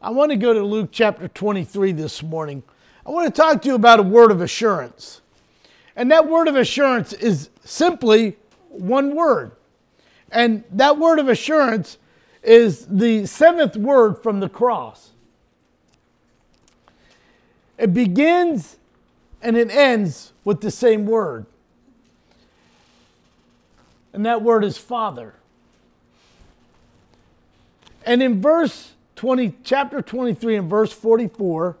I want to go to Luke chapter 23 this morning. I want to talk to you about a word of assurance. And that word of assurance is simply one word. And that word of assurance is the seventh word from the cross. It begins and it ends with the same word. And that word is Father. And in verse 20, chapter 23 and verse 44,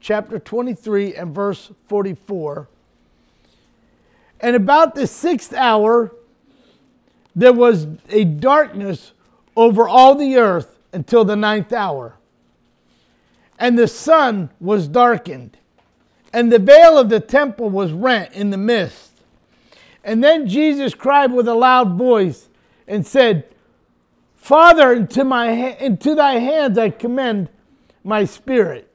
chapter 23 and verse 44, and about the sixth hour, there was a darkness over all the earth until the ninth hour. And the sun was darkened, and the veil of the temple was rent in the midst. And then Jesus cried with a loud voice and said, Father, into, my, into thy hands I commend my spirit.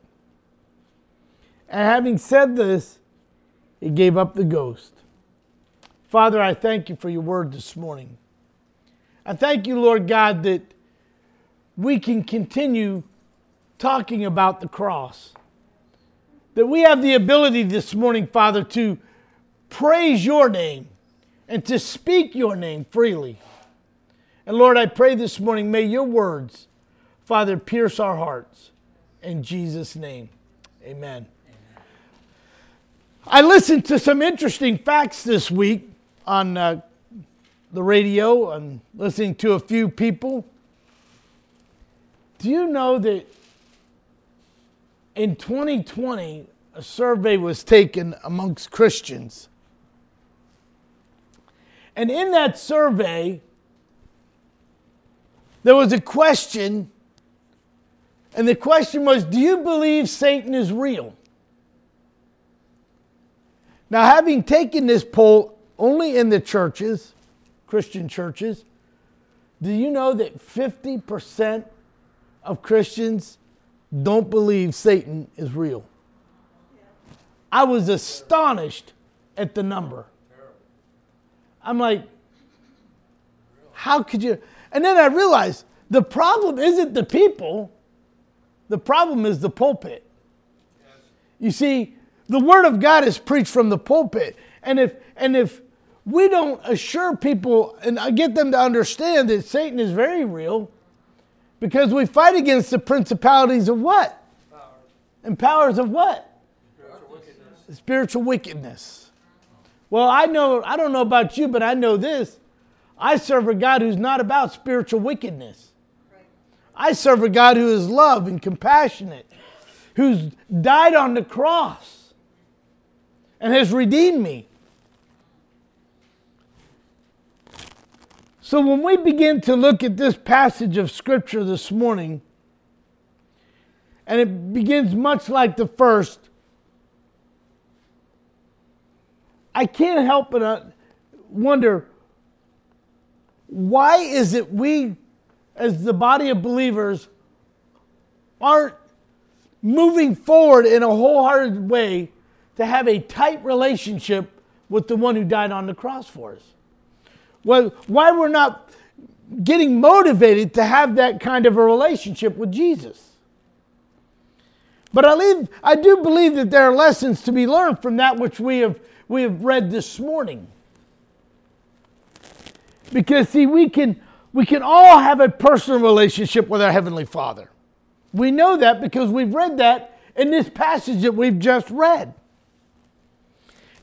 And having said this, he gave up the ghost. Father, I thank you for your word this morning. I thank you, Lord God, that we can continue talking about the cross. That we have the ability this morning, Father, to praise your name and to speak your name freely. And Lord, I pray this morning, may your words, Father, pierce our hearts. In Jesus' name, amen. amen. I listened to some interesting facts this week on uh, the radio and listening to a few people. Do you know that in 2020, a survey was taken amongst Christians? And in that survey, there was a question, and the question was Do you believe Satan is real? Now, having taken this poll only in the churches, Christian churches. Do you know that 50% of Christians don't believe Satan is real? I was astonished at the number. I'm like, how could you? And then I realized the problem isn't the people, the problem is the pulpit. You see, the word of God is preached from the pulpit. And if and if we don't assure people and uh, get them to understand that Satan is very real because we fight against the principalities of what? Powers. And powers of what? Wickedness. Spiritual wickedness. Well, I know, I don't know about you, but I know this. I serve a God who's not about spiritual wickedness. I serve a God who is love and compassionate, who's died on the cross and has redeemed me. So, when we begin to look at this passage of Scripture this morning, and it begins much like the first, I can't help but uh, wonder why is it we, as the body of believers, aren't moving forward in a wholehearted way to have a tight relationship with the one who died on the cross for us? Well, why we're not getting motivated to have that kind of a relationship with Jesus. But I, leave, I do believe that there are lessons to be learned from that which we have, we have read this morning. Because, see, we can, we can all have a personal relationship with our Heavenly Father. We know that because we've read that in this passage that we've just read.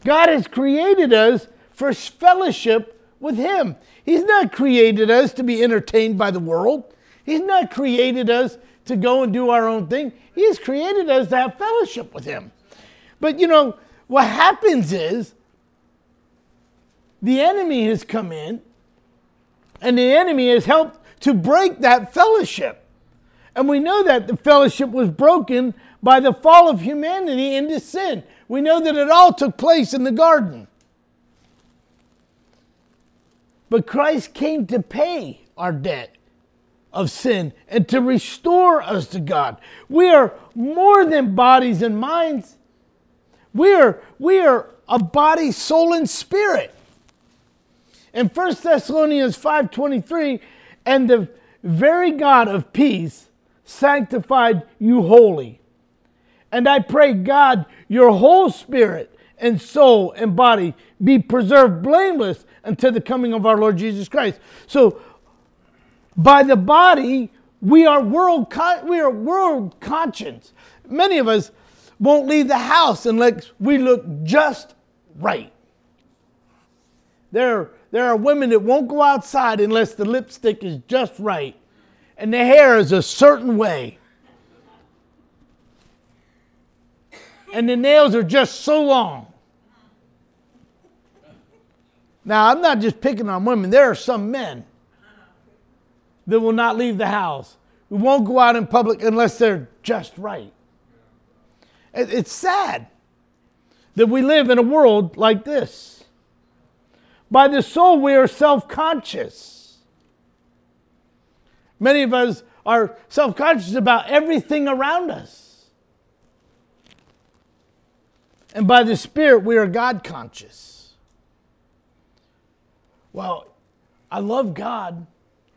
God has created us for fellowship with Him. He's not created us to be entertained by the world. He's not created us to go and do our own thing. He has created us to have fellowship with Him. But you know, what happens is the enemy has come in and the enemy has helped to break that fellowship. And we know that the fellowship was broken by the fall of humanity into sin. We know that it all took place in the garden. But Christ came to pay our debt of sin and to restore us to God. We are more than bodies and minds. We are, we are a body, soul, and spirit. In 1 Thessalonians 5:23, and the very God of peace sanctified you wholly. And I pray, God, your whole spirit and soul and body be preserved blameless until the coming of our Lord Jesus Christ. So, by the body, we are world we are world conscience. Many of us won't leave the house unless we look just right. There, there are women that won't go outside unless the lipstick is just right and the hair is a certain way. And the nails are just so long. Now, I'm not just picking on women, there are some men that will not leave the house, who won't go out in public unless they're just right. It's sad that we live in a world like this. By the soul, we are self conscious. Many of us are self conscious about everything around us. And by the Spirit, we are God conscious. Well, I love God,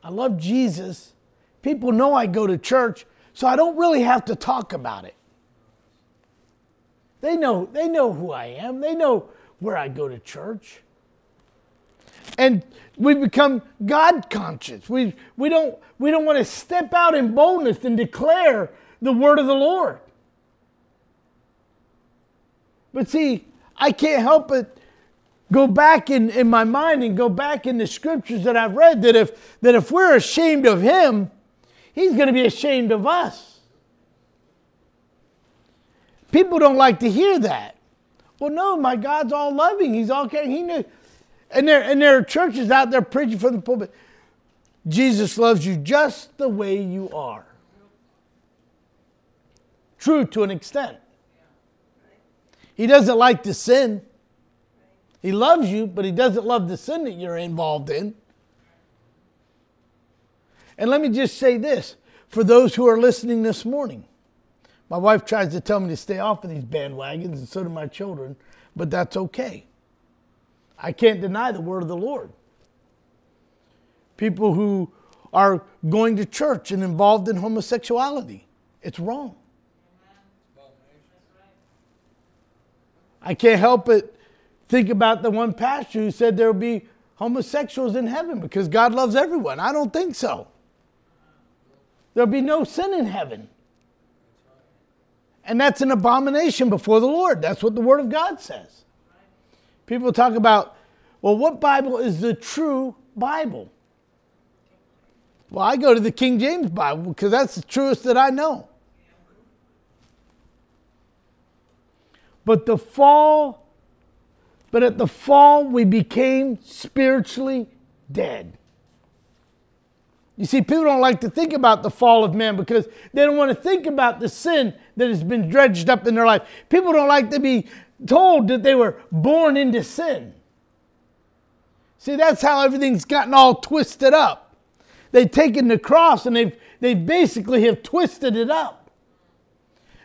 I love Jesus. People know I go to church, so I don't really have to talk about it. They know, they know who I am. They know where I go to church. And we become God conscious. We, we, don't, we don't want to step out in boldness and declare the word of the Lord. But see, I can't help but go back in, in my mind and go back in the scriptures that I've read that if, that if we're ashamed of Him, He's going to be ashamed of us. People don't like to hear that. Well, no, my God's all loving. He's all caring. He knew. And there, and there are churches out there preaching from the pulpit. Jesus loves you just the way you are. True to an extent. He doesn't like the sin. He loves you, but he doesn't love the sin that you're involved in. And let me just say this for those who are listening this morning. My wife tries to tell me to stay off of these bandwagons, and so do my children, but that's okay. I can't deny the word of the Lord. People who are going to church and involved in homosexuality, it's wrong. I can't help but think about the one pastor who said there will be homosexuals in heaven because God loves everyone. I don't think so. There'll be no sin in heaven. And that's an abomination before the Lord. That's what the Word of God says. People talk about, well, what Bible is the true Bible? Well, I go to the King James Bible because that's the truest that I know. But the fall, but at the fall, we became spiritually dead. You see, people don't like to think about the fall of man because they don't want to think about the sin that has been dredged up in their life. People don't like to be told that they were born into sin. See, that's how everything's gotten all twisted up. They've taken the cross and they've, they basically have twisted it up.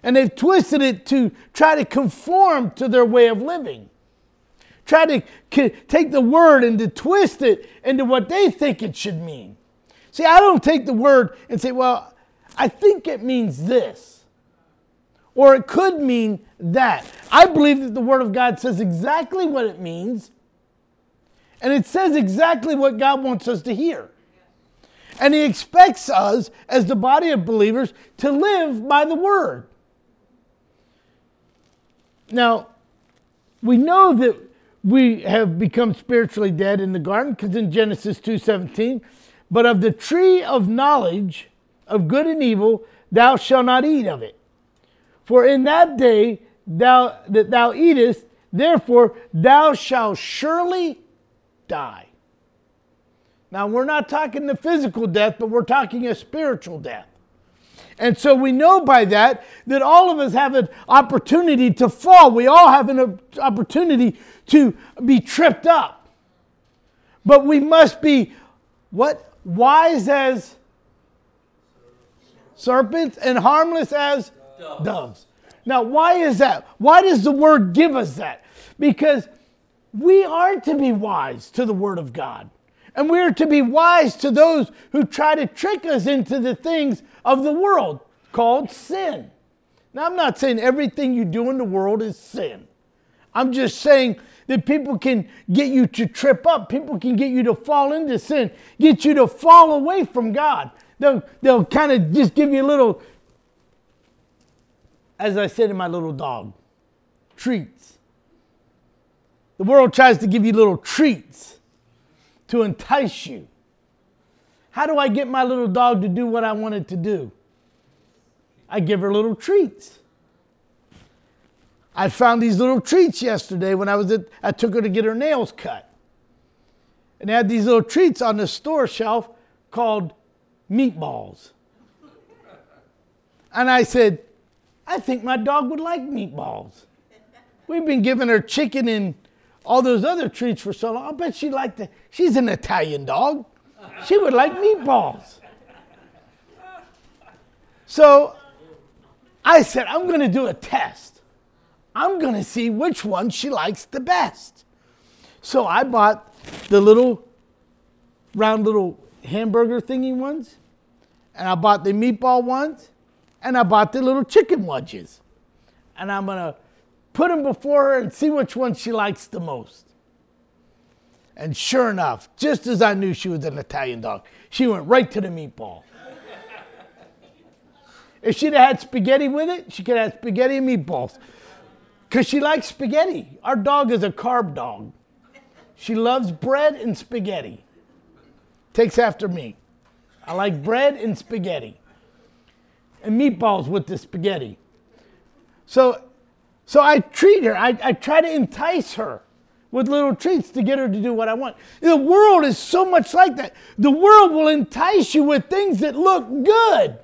And they've twisted it to try to conform to their way of living. Try to take the word and to twist it into what they think it should mean. See, I don't take the word and say, well, I think it means this. Or it could mean that. I believe that the Word of God says exactly what it means, and it says exactly what God wants us to hear. And He expects us, as the body of believers, to live by the Word. Now, we know that we have become spiritually dead in the garden because in Genesis 2:17 but of the tree of knowledge of good and evil, thou shalt not eat of it. For in that day thou, that thou eatest, therefore thou shalt surely die. Now, we're not talking the physical death, but we're talking a spiritual death. And so we know by that that all of us have an opportunity to fall. We all have an opportunity to be tripped up. But we must be what? wise as serpents and harmless as doves. Now, why is that? Why does the word give us that? Because we are to be wise to the word of God. And we are to be wise to those who try to trick us into the things of the world called sin. Now, I'm not saying everything you do in the world is sin. I'm just saying that people can get you to trip up. People can get you to fall into sin, get you to fall away from God. They'll, they'll kind of just give you a little, as I said to my little dog, treats. The world tries to give you little treats to entice you. How do I get my little dog to do what I want it to do? I give her little treats. I found these little treats yesterday when I was at, I took her to get her nails cut. And they had these little treats on the store shelf called meatballs. And I said, I think my dog would like meatballs. We've been giving her chicken and all those other treats for so long. I bet she'd it. She's an Italian dog. She would like meatballs. So I said, I'm going to do a test. I'm going to see which one she likes the best. So I bought the little round little hamburger thingy ones, and I bought the meatball ones, and I bought the little chicken wedges. And I'm to put them before her and see which one she likes the most. And sure enough, just as I knew she was an Italian dog, she went right to the meatball. if she'd have had spaghetti with it, she could have had spaghetti and meatballs. Because she likes spaghetti. Our dog is a carb dog. She loves bread and spaghetti. Takes after me. I like bread and spaghetti. And meatballs with the spaghetti. So, so I treat her, I, I try to entice her with little treats to get her to do what I want. The world is so much like that. The world will entice you with things that look good.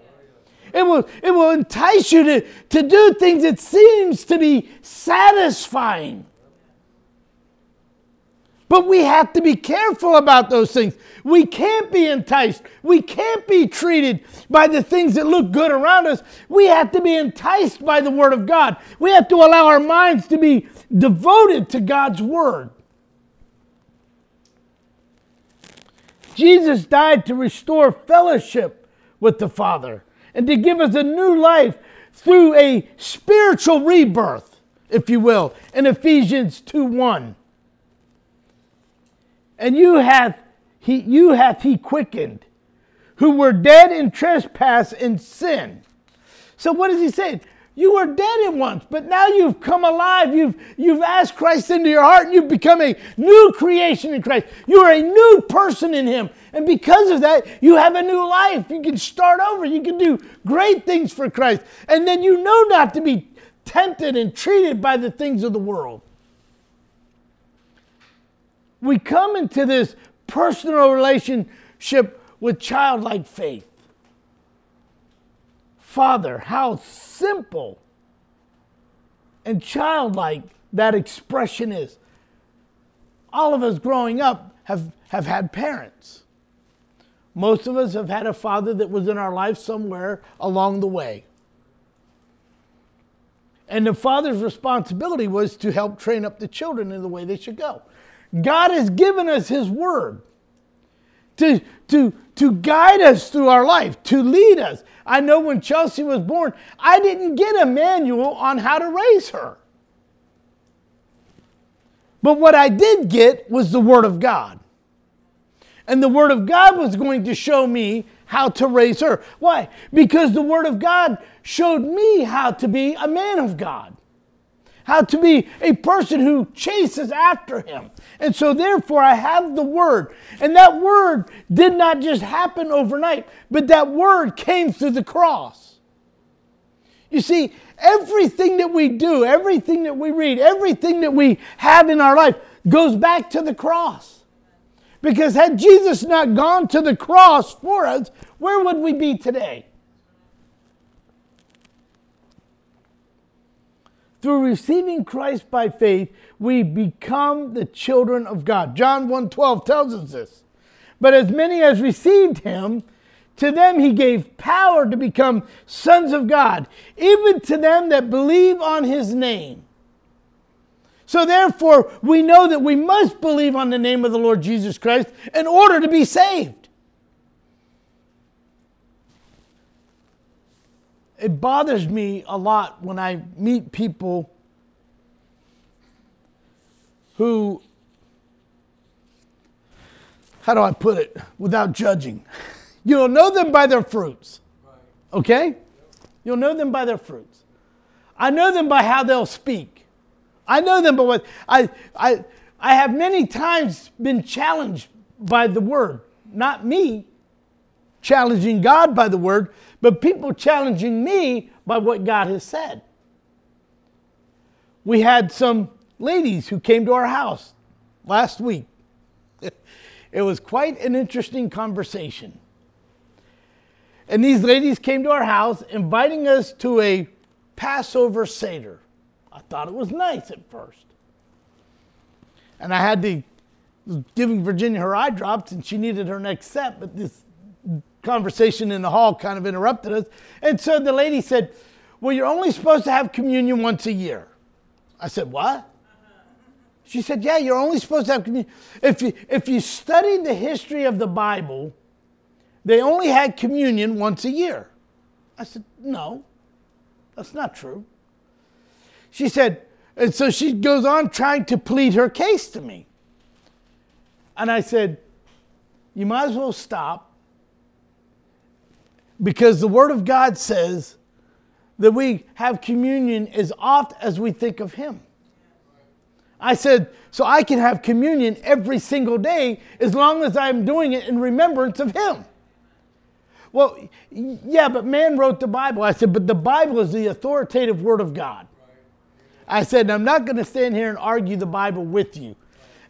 It will, it will entice you to, to do things that seems to be satisfying. But we have to be careful about those things. We can't be enticed. We can't be treated by the things that look good around us. We have to be enticed by the Word of God. We have to allow our minds to be devoted to God's Word. Jesus died to restore fellowship with the Father and to give us a new life through a spiritual rebirth, if you will, in Ephesians 2 1 and you hath he you hath he quickened, who were dead in trespass and sin. So what is he saying? You were dead at once, but now you've come alive. You've, you've asked Christ into your heart and you've become a new creation in Christ. You are a new person in Him. And because of that, you have a new life. You can start over. You can do great things for Christ. And then you know not to be tempted and treated by the things of the world we come into this personal relationship with childlike faith. Father, how simple and childlike that expression is. All of us growing up have, have had parents. Most of us have had a father that was in our life somewhere along the way. And the father's responsibility was to help train up the children in the way they should go. God has given us His Word to, to, to guide us through our life, to lead us. I know when Chelsea was born, I didn't get a manual on how to raise her. But what I did get was the Word of God. And the Word of God was going to show me how to raise her. Why? Because the Word of God showed me how to be a man of God how to be a person who chases after him. And so, therefore, I have the word. And that word did not just happen overnight, but that word came through the cross. You see, everything that we do, everything that we read, everything that we have in our life goes back to the cross. Because had Jesus not gone to the cross for us, where would we be today? Through receiving Christ by faith, we become the children of God. John 1:12 tells us this. But as many as received him, to them he gave power to become sons of God, even to them that believe on his name. So therefore, we know that we must believe on the name of the Lord Jesus Christ in order to be saved. It bothers me a lot when I meet people who, how do I put it without judging? You'll know them by their fruits. Okay? You'll know them by their fruits. I know them by how they'll speak. I know them by what I, I, I have many times been challenged by the word, not me challenging God by the word, but people challenging me by what God has said. We had some ladies who came to our house last week. It was quite an interesting conversation. And these ladies came to our house inviting us to a Passover Seder. I thought it was nice at first. And I had to giving Virginia her eye drops and she needed her next set, but this conversation in the hall kind of interrupted us. And so the lady said, Well, you're only supposed to have communion once a year. I said, What? She said, Yeah, you're only supposed to have communion. If you, if you study the history of the Bible, they only had communion once a year. I said, No, that's not true. She said, and so she goes on trying to plead her case to me. And I said, You might as well stop because the Word of God says that we have communion as oft as we think of Him. I said, So I can have communion every single day as long as I'm doing it in remembrance of Him. Well, yeah, but man wrote the Bible. I said, But the Bible is the authoritative Word of God. I said, I'm not going to stand here and argue the Bible with you.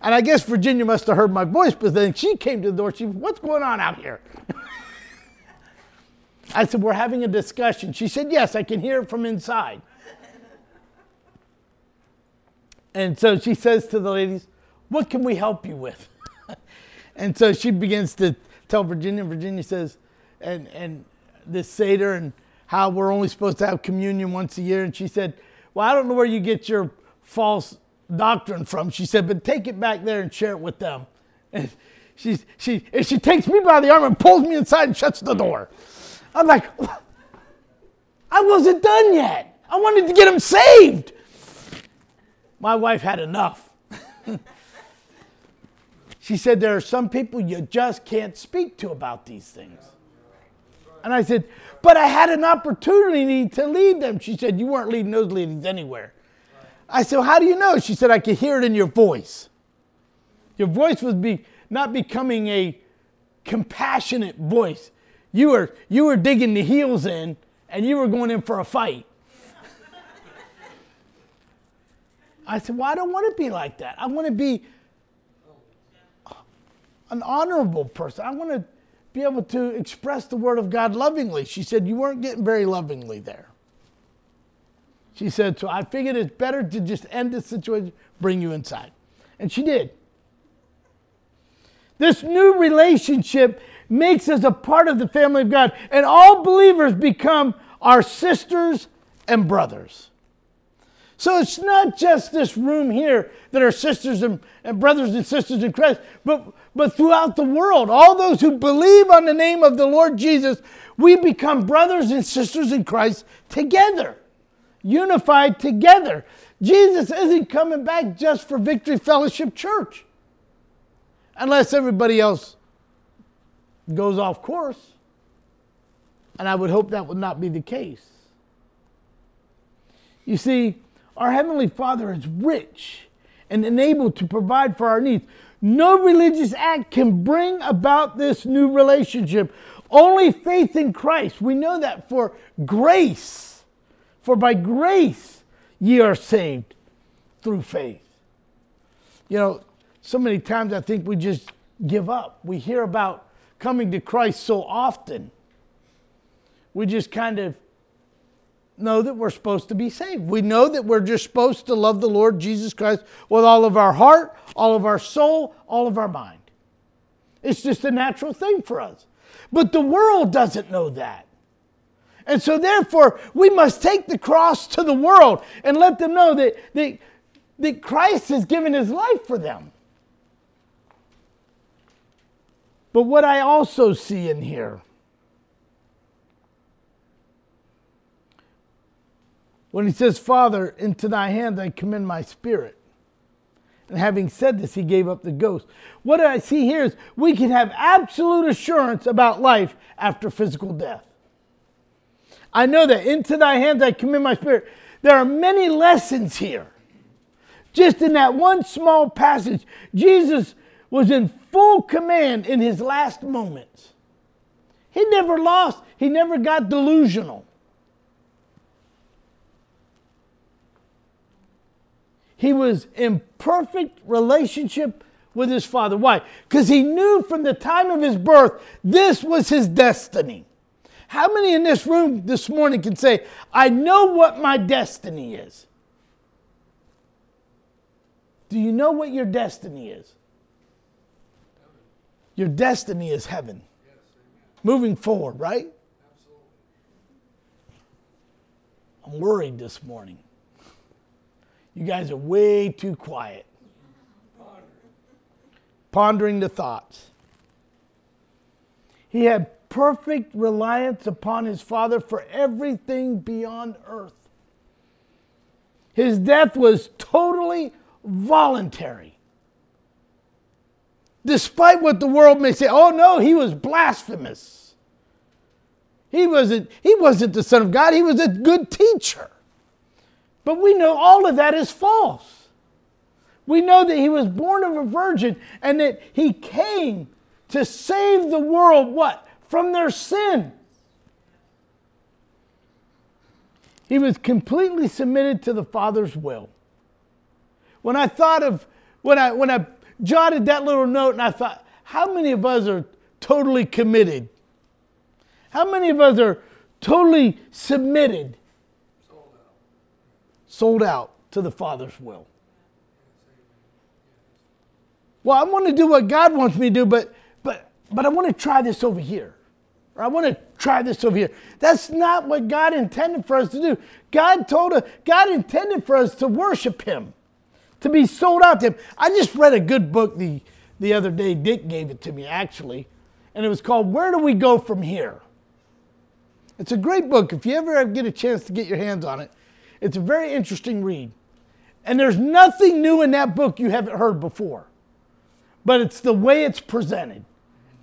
And I guess Virginia must have heard my voice, but then she came to the door. She, what's going on out here? I said, we're having a discussion. She said, yes, I can hear it from inside. And so she says to the ladies, what can we help you with? and so she begins to tell Virginia, Virginia says, and, and this Seder and how we're only supposed to have communion once a year. And she said, well, I don't know where you get your false doctrine from. She said, but take it back there and share it with them. And she, she, and she takes me by the arm and pulls me inside and shuts the door. I'm like, I wasn't done yet. I wanted to get him saved. My wife had enough. she said, There are some people you just can't speak to about these things. And I said, But I had an opportunity to lead them. She said, You weren't leading those ladies anywhere. I said, well, How do you know? She said, I could hear it in your voice. Your voice was be, not becoming a compassionate voice. You were, you were digging the heels in and you were going in for a fight. I said, Well, I don't want to be like that. I want to be an honorable person. I want to be able to express the word of God lovingly. She said, You weren't getting very lovingly there. She said, So I figured it's better to just end the situation, bring you inside. And she did. This new relationship makes us a part of the family of God, and all believers become our sisters and brothers. So it's not just this room here that are sisters and, and brothers and sisters in Christ, but, but throughout the world, all those who believe on the name of the Lord Jesus, we become brothers and sisters in Christ together, unified together. Jesus isn't coming back just for Victory Fellowship Church, unless everybody else goes off course. And I would hope that would not be the case. You see, our Heavenly Father is rich and enabled to provide for our needs. No religious act can bring about this new relationship. Only faith in Christ. We know that for grace. For by grace ye are saved through faith. You know, so many times I think we just give up. We hear about coming to Christ so often. We just kind of know that we're supposed to be saved. We know that we're just supposed to love the Lord Jesus Christ with all of our heart, all of our soul, all of our mind. It's just a natural thing for us. But the world doesn't know that. And so, therefore, we must take the cross to the world and let them know that, that, that Christ has given his life for them. But what I also see in here when he says, Father, into thy hands I commend my spirit. And having said this, he gave up the ghost. What I see here is we can have absolute assurance about life after physical death. I know that into thy hands I commend my spirit. There are many lessons here. Just in that one small passage, Jesus was in full command in his last moments. He never lost, he never got delusional. He was in perfect relationship with his father. Why? Because he knew from the time of his birth this was his destiny. How many in this room this morning can say, I know what my destiny is? Do you know what your destiny is? Your destiny is heaven. Yes, Moving forward, right? Absolutely. I'm worried this morning. You guys are way too quiet. Pondering, Pondering the thoughts. He had perfect reliance upon his Father for everything beyond earth. His death was totally voluntary. Despite what the world may say, oh no, he was blasphemous. He wasn't, he wasn't the Son of God, he was a good teacher. But we know all of that is false. We know that he was born of a virgin and that he came to save the world what? From their sin. He was completely submitted to the Father's will. When I thought of when I when I jotted that little note and I thought, how many of us are totally committed? How many of us are totally submitted? Sold out. Sold out to the Father's will. Well, I want to do what God wants me to do, but but but I want to try this over here. Or I want to try this over here. That's not what God intended for us to do. God told us, God intended for us to worship Him to be sold out to him. I just read a good book the, the other day. Dick gave it to me, actually. And it was called Where Do We Go From Here? It's a great book. If you ever get a chance to get your hands on it, it's a very interesting read. And there's nothing new in that book you haven't heard before. But it's the way it's presented.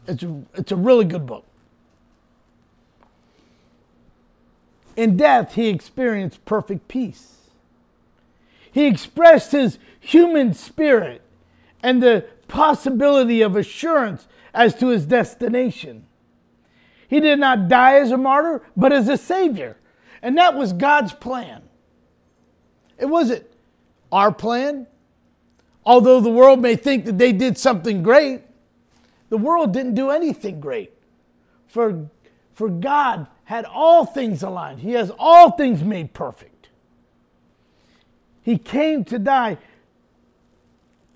It's a, it's a really good book. In death, he experienced perfect peace. He expressed his human spirit and the possibility of assurance as to his destination. He did not die as a martyr, but as a savior. And that was God's plan. It wasn't our plan. Although the world may think that they did something great, the world didn't do anything great. For, for God had all things aligned, He has all things made perfect. He came to die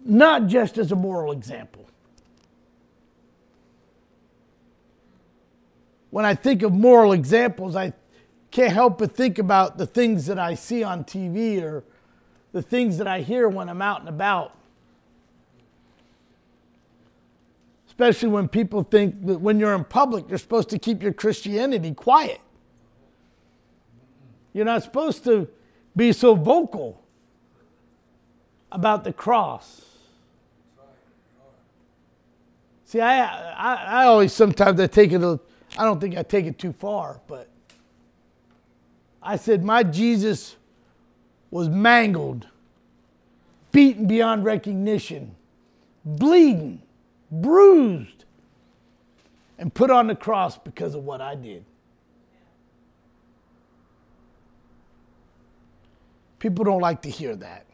not just as a moral example. When I think of moral examples, I can't help but think about the things that I see on TV or the things that I hear when I'm out and about. Especially when people think that when you're in public, you're supposed to keep your Christianity quiet. You're not supposed to be so vocal about the cross. See, I, I, I always sometimes I take it, a, I don't think I take it too far, but I said, my Jesus was mangled, beaten beyond recognition, bleeding, bruised, and put on the cross because of what I did. People don't like to hear that.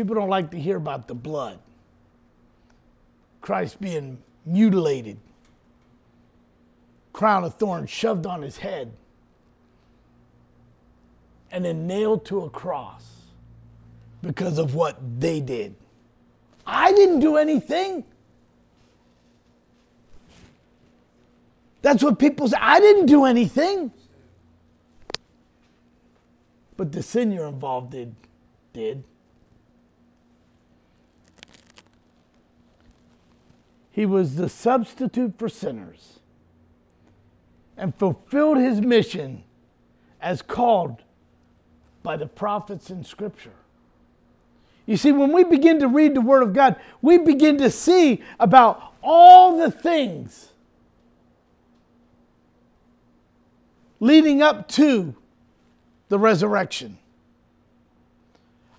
People don't like to hear about the blood. Christ being mutilated, crown of thorns shoved on his head, and then nailed to a cross because of what they did. I didn't do anything. That's what people say. I didn't do anything. But the sin you're involved in did. He was the substitute for sinners and fulfilled his mission as called by the prophets in Scripture. You see, when we begin to read the Word of God, we begin to see about all the things leading up to the resurrection.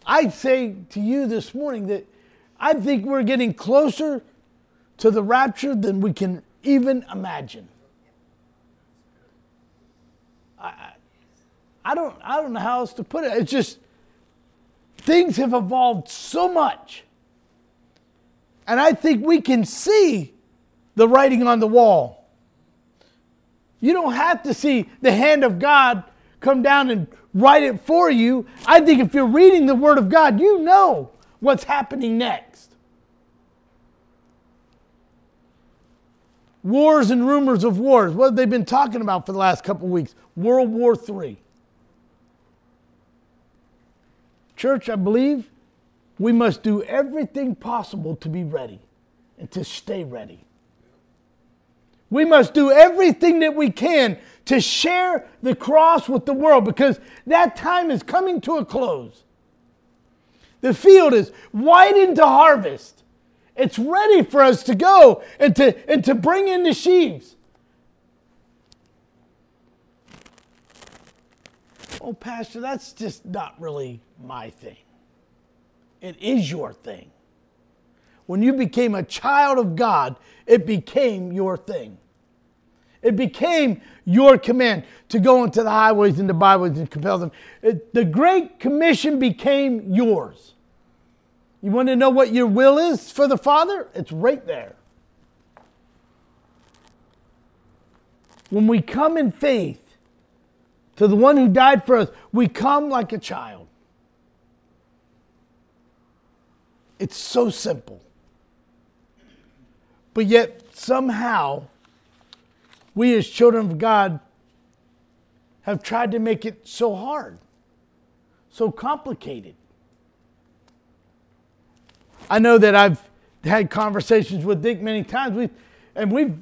I'd say to you this morning that I think we're getting closer to the rapture than we can even imagine. I, I, don't, I don't know how else to put it. It's just things have evolved so much. And I think we can see the writing on the wall. You don't have to see the hand of God come down and write it for you. I think if you're reading the Word of God, you know what's happening next. Wars and rumors of wars. What have they been talking about for the last couple weeks? World War III. Church, I believe we must do everything possible to be ready and to stay ready. We must do everything that we can to share the cross with the world because that time is coming to a close. The field is white into harvest. It's ready for us to go and to, and to bring in the sheaves. Oh, Pastor, that's just not really my thing. It is your thing. When you became a child of God, it became your thing. It became your command to go into the highways and the byways and compel them. It, the Great Commission became yours. You want to know what your will is for the Father? It's right there. When we come in faith to the one who died for us, we come like a child. It's so simple. But yet, somehow, we as children of God have tried to make it so hard, so complicated. I know that I've had conversations with Dick many times, we and we've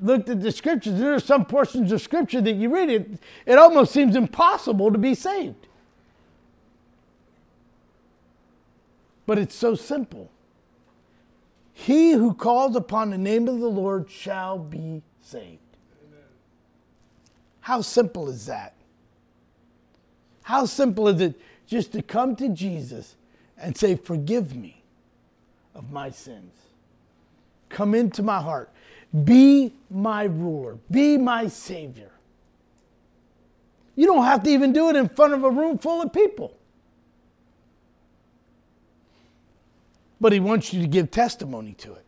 looked at the scriptures. There are some portions of scripture that you read it, it almost seems impossible to be saved. But it's so simple. He who calls upon the name of the Lord shall be saved. How simple is that? How simple is it just to come to Jesus and say, Forgive me of my sins? Come into my heart. Be my ruler. Be my savior. You don't have to even do it in front of a room full of people. But he wants you to give testimony to it.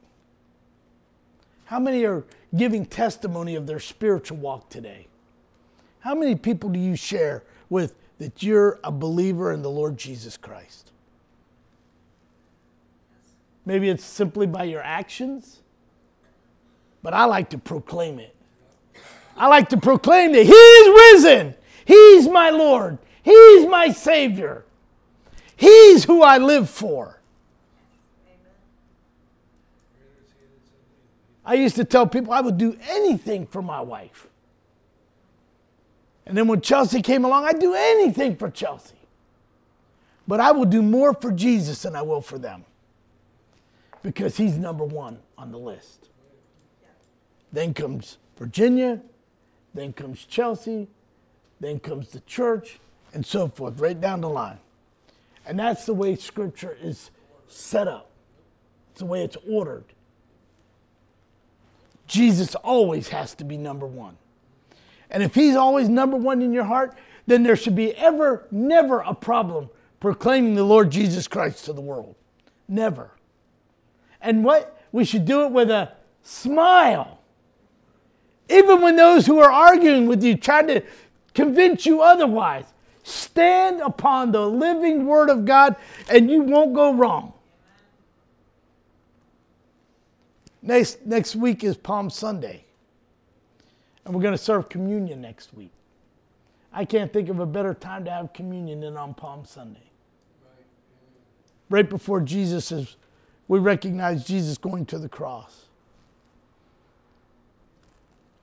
How many are giving testimony of their spiritual walk today? How many people do you share with that you're a believer in the Lord Jesus Christ? Maybe it's simply by your actions, but I like to proclaim it. I like to proclaim that He is risen. He's my Lord. He's my Savior. He's who I live for. I used to tell people I would do anything for my wife. And then when Chelsea came along, I'd do anything for Chelsea. But I will do more for Jesus than I will for them because he's number one on the list. Then comes Virginia, then comes Chelsea, then comes the church, and so forth, right down the line. And that's the way Scripture is set up, it's the way it's ordered. Jesus always has to be number one. And if he's always number one in your heart, then there should be ever, never a problem proclaiming the Lord Jesus Christ to the world. Never. And what? We should do it with a smile. Even when those who are arguing with you try to convince you otherwise, stand upon the living Word of God and you won't go wrong. Next, next week is Palm Sunday. And we're going to serve communion next week. I can't think of a better time to have communion than on Palm Sunday. Right before Jesus is, we recognize Jesus going to the cross.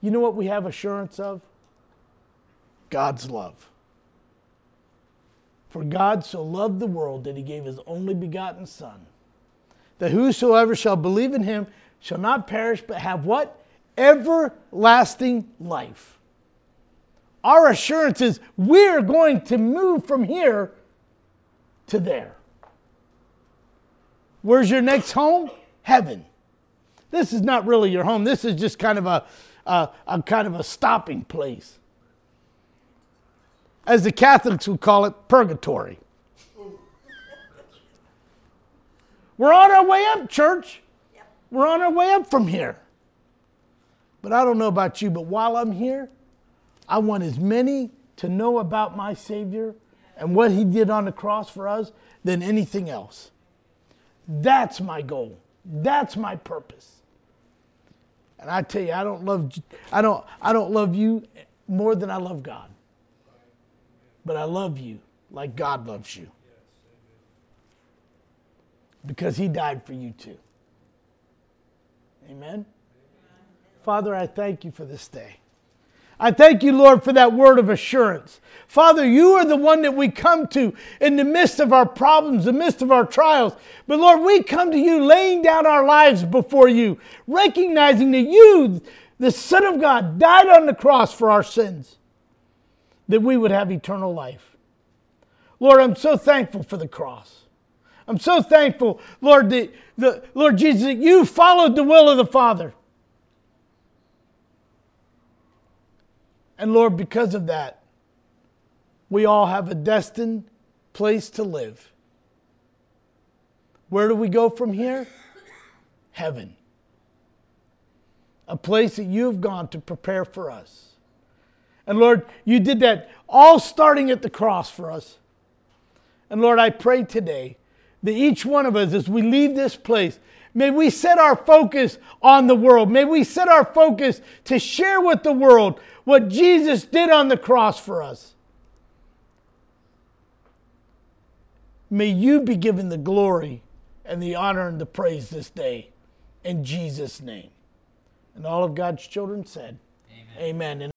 You know what we have assurance of? God's love. For God so loved the world that he gave his only begotten Son, that whosoever shall believe in him shall not perish, but have what? Everlasting life. Our assurance is we're going to move from here to there. Where's your next home? Heaven. This is not really your home. This is just kind of a, a, a kind of a stopping place as the Catholics would call it, purgatory. We're on our way up, church. We're on our way up from here. But I don't know about you, but while I'm here, I want as many to know about my Savior and what He did on the cross for us than anything else. That's my goal. That's my purpose. And I tell you, I don't love I don't I don't love you more than I love God but I love you like God loves you. Because he died for you too. Amen. Father, I thank you for this day. I thank you, Lord, for that word of assurance. Father, you are the one that we come to in the midst of our problems, the midst of our trials. But Lord, we come to you laying down our lives before you, recognizing that you, the Son of God, died on the cross for our sins that we would have eternal life. Lord, I'm so thankful for the cross. I'm so thankful, Lord, that the Lord Jesus, that you followed the will of the Father. And Lord, because of that, we all have a destined place to live. Where do we go from here? Heaven. A place that you have gone to prepare for us. And Lord, you did that all starting at the cross for us. And Lord, I pray today that each one of us, as we leave this place, may we set our focus on the world. May we set our focus to share with the world what Jesus did on the cross for us. May you be given the glory and the honor and the praise this day. In Jesus' name. And all of God's children said, Amen. Amen.